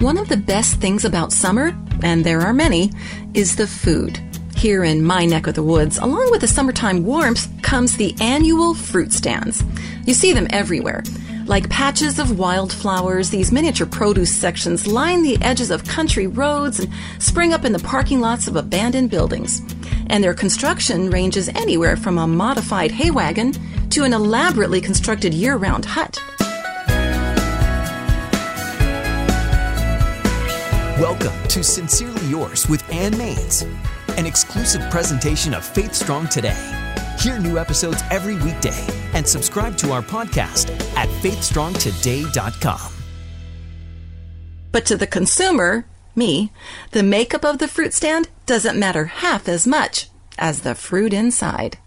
One of the best things about summer, and there are many, is the food. Here in my neck of the woods, along with the summertime warmth, comes the annual fruit stands. You see them everywhere. Like patches of wildflowers, these miniature produce sections line the edges of country roads and spring up in the parking lots of abandoned buildings. And their construction ranges anywhere from a modified hay wagon to an elaborately constructed year round hut. Welcome to Sincerely Yours with Ann Maines, an exclusive presentation of Faith Strong Today. Hear new episodes every weekday and subscribe to our podcast at faithstrongtoday.com. But to the consumer, me, the makeup of the fruit stand doesn't matter half as much as the fruit inside.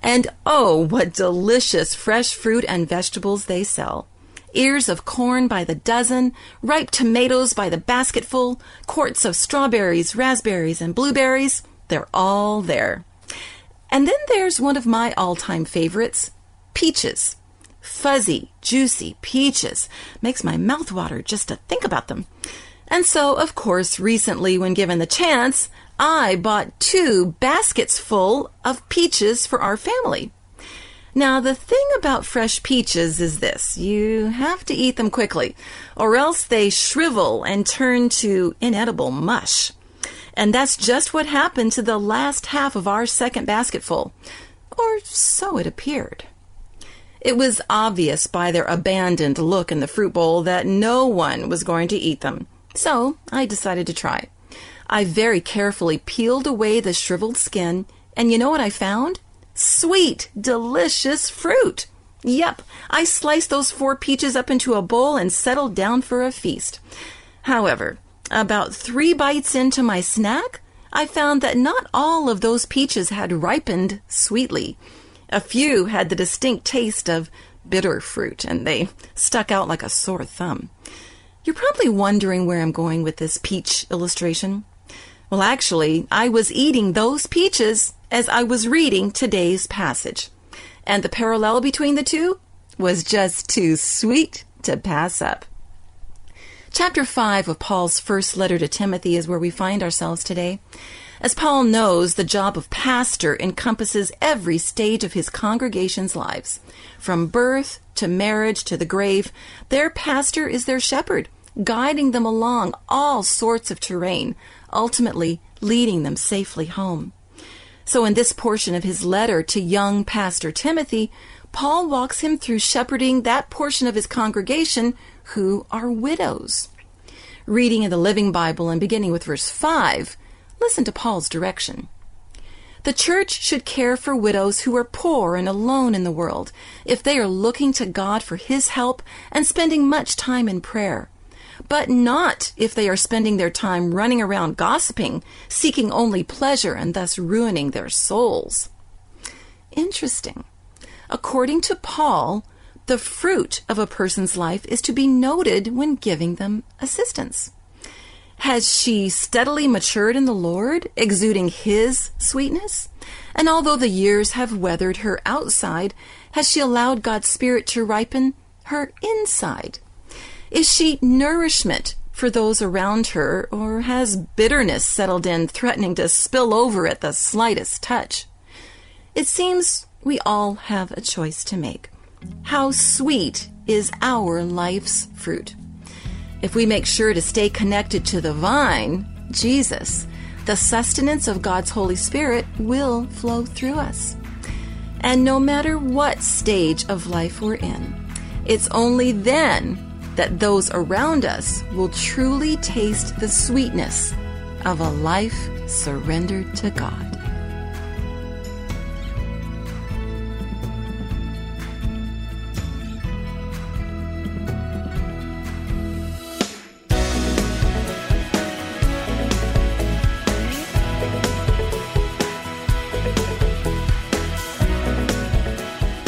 And oh, what delicious fresh fruit and vegetables they sell ears of corn by the dozen, ripe tomatoes by the basketful, quarts of strawberries, raspberries, and blueberries. They're all there. And then there's one of my all time favorites peaches. Fuzzy, juicy peaches. Makes my mouth water just to think about them. And so, of course, recently, when given the chance, I bought two baskets full of peaches for our family. Now, the thing about fresh peaches is this you have to eat them quickly, or else they shrivel and turn to inedible mush. And that's just what happened to the last half of our second basketful. Or so it appeared. It was obvious by their abandoned look in the fruit bowl that no one was going to eat them. So I decided to try. I very carefully peeled away the shriveled skin, and you know what I found? Sweet, delicious fruit. Yep, I sliced those four peaches up into a bowl and settled down for a feast. However, about three bites into my snack, I found that not all of those peaches had ripened sweetly. A few had the distinct taste of bitter fruit, and they stuck out like a sore thumb. You're probably wondering where I'm going with this peach illustration. Well, actually, I was eating those peaches as I was reading today's passage. And the parallel between the two was just too sweet to pass up. Chapter 5 of Paul's first letter to Timothy is where we find ourselves today. As Paul knows, the job of pastor encompasses every stage of his congregation's lives. From birth to marriage to the grave, their pastor is their shepherd, guiding them along all sorts of terrain, ultimately leading them safely home. So, in this portion of his letter to young Pastor Timothy, Paul walks him through shepherding that portion of his congregation who are widows. Reading in the Living Bible and beginning with verse 5, listen to Paul's direction. The church should care for widows who are poor and alone in the world, if they are looking to God for His help and spending much time in prayer but not if they are spending their time running around gossiping, seeking only pleasure, and thus ruining their souls. Interesting. According to Paul, the fruit of a person's life is to be noted when giving them assistance. Has she steadily matured in the Lord, exuding His sweetness? And although the years have weathered her outside, has she allowed God's Spirit to ripen her inside? Is she nourishment for those around her, or has bitterness settled in, threatening to spill over at the slightest touch? It seems we all have a choice to make. How sweet is our life's fruit? If we make sure to stay connected to the vine, Jesus, the sustenance of God's Holy Spirit will flow through us. And no matter what stage of life we're in, it's only then that those around us will truly taste the sweetness of a life surrendered to God.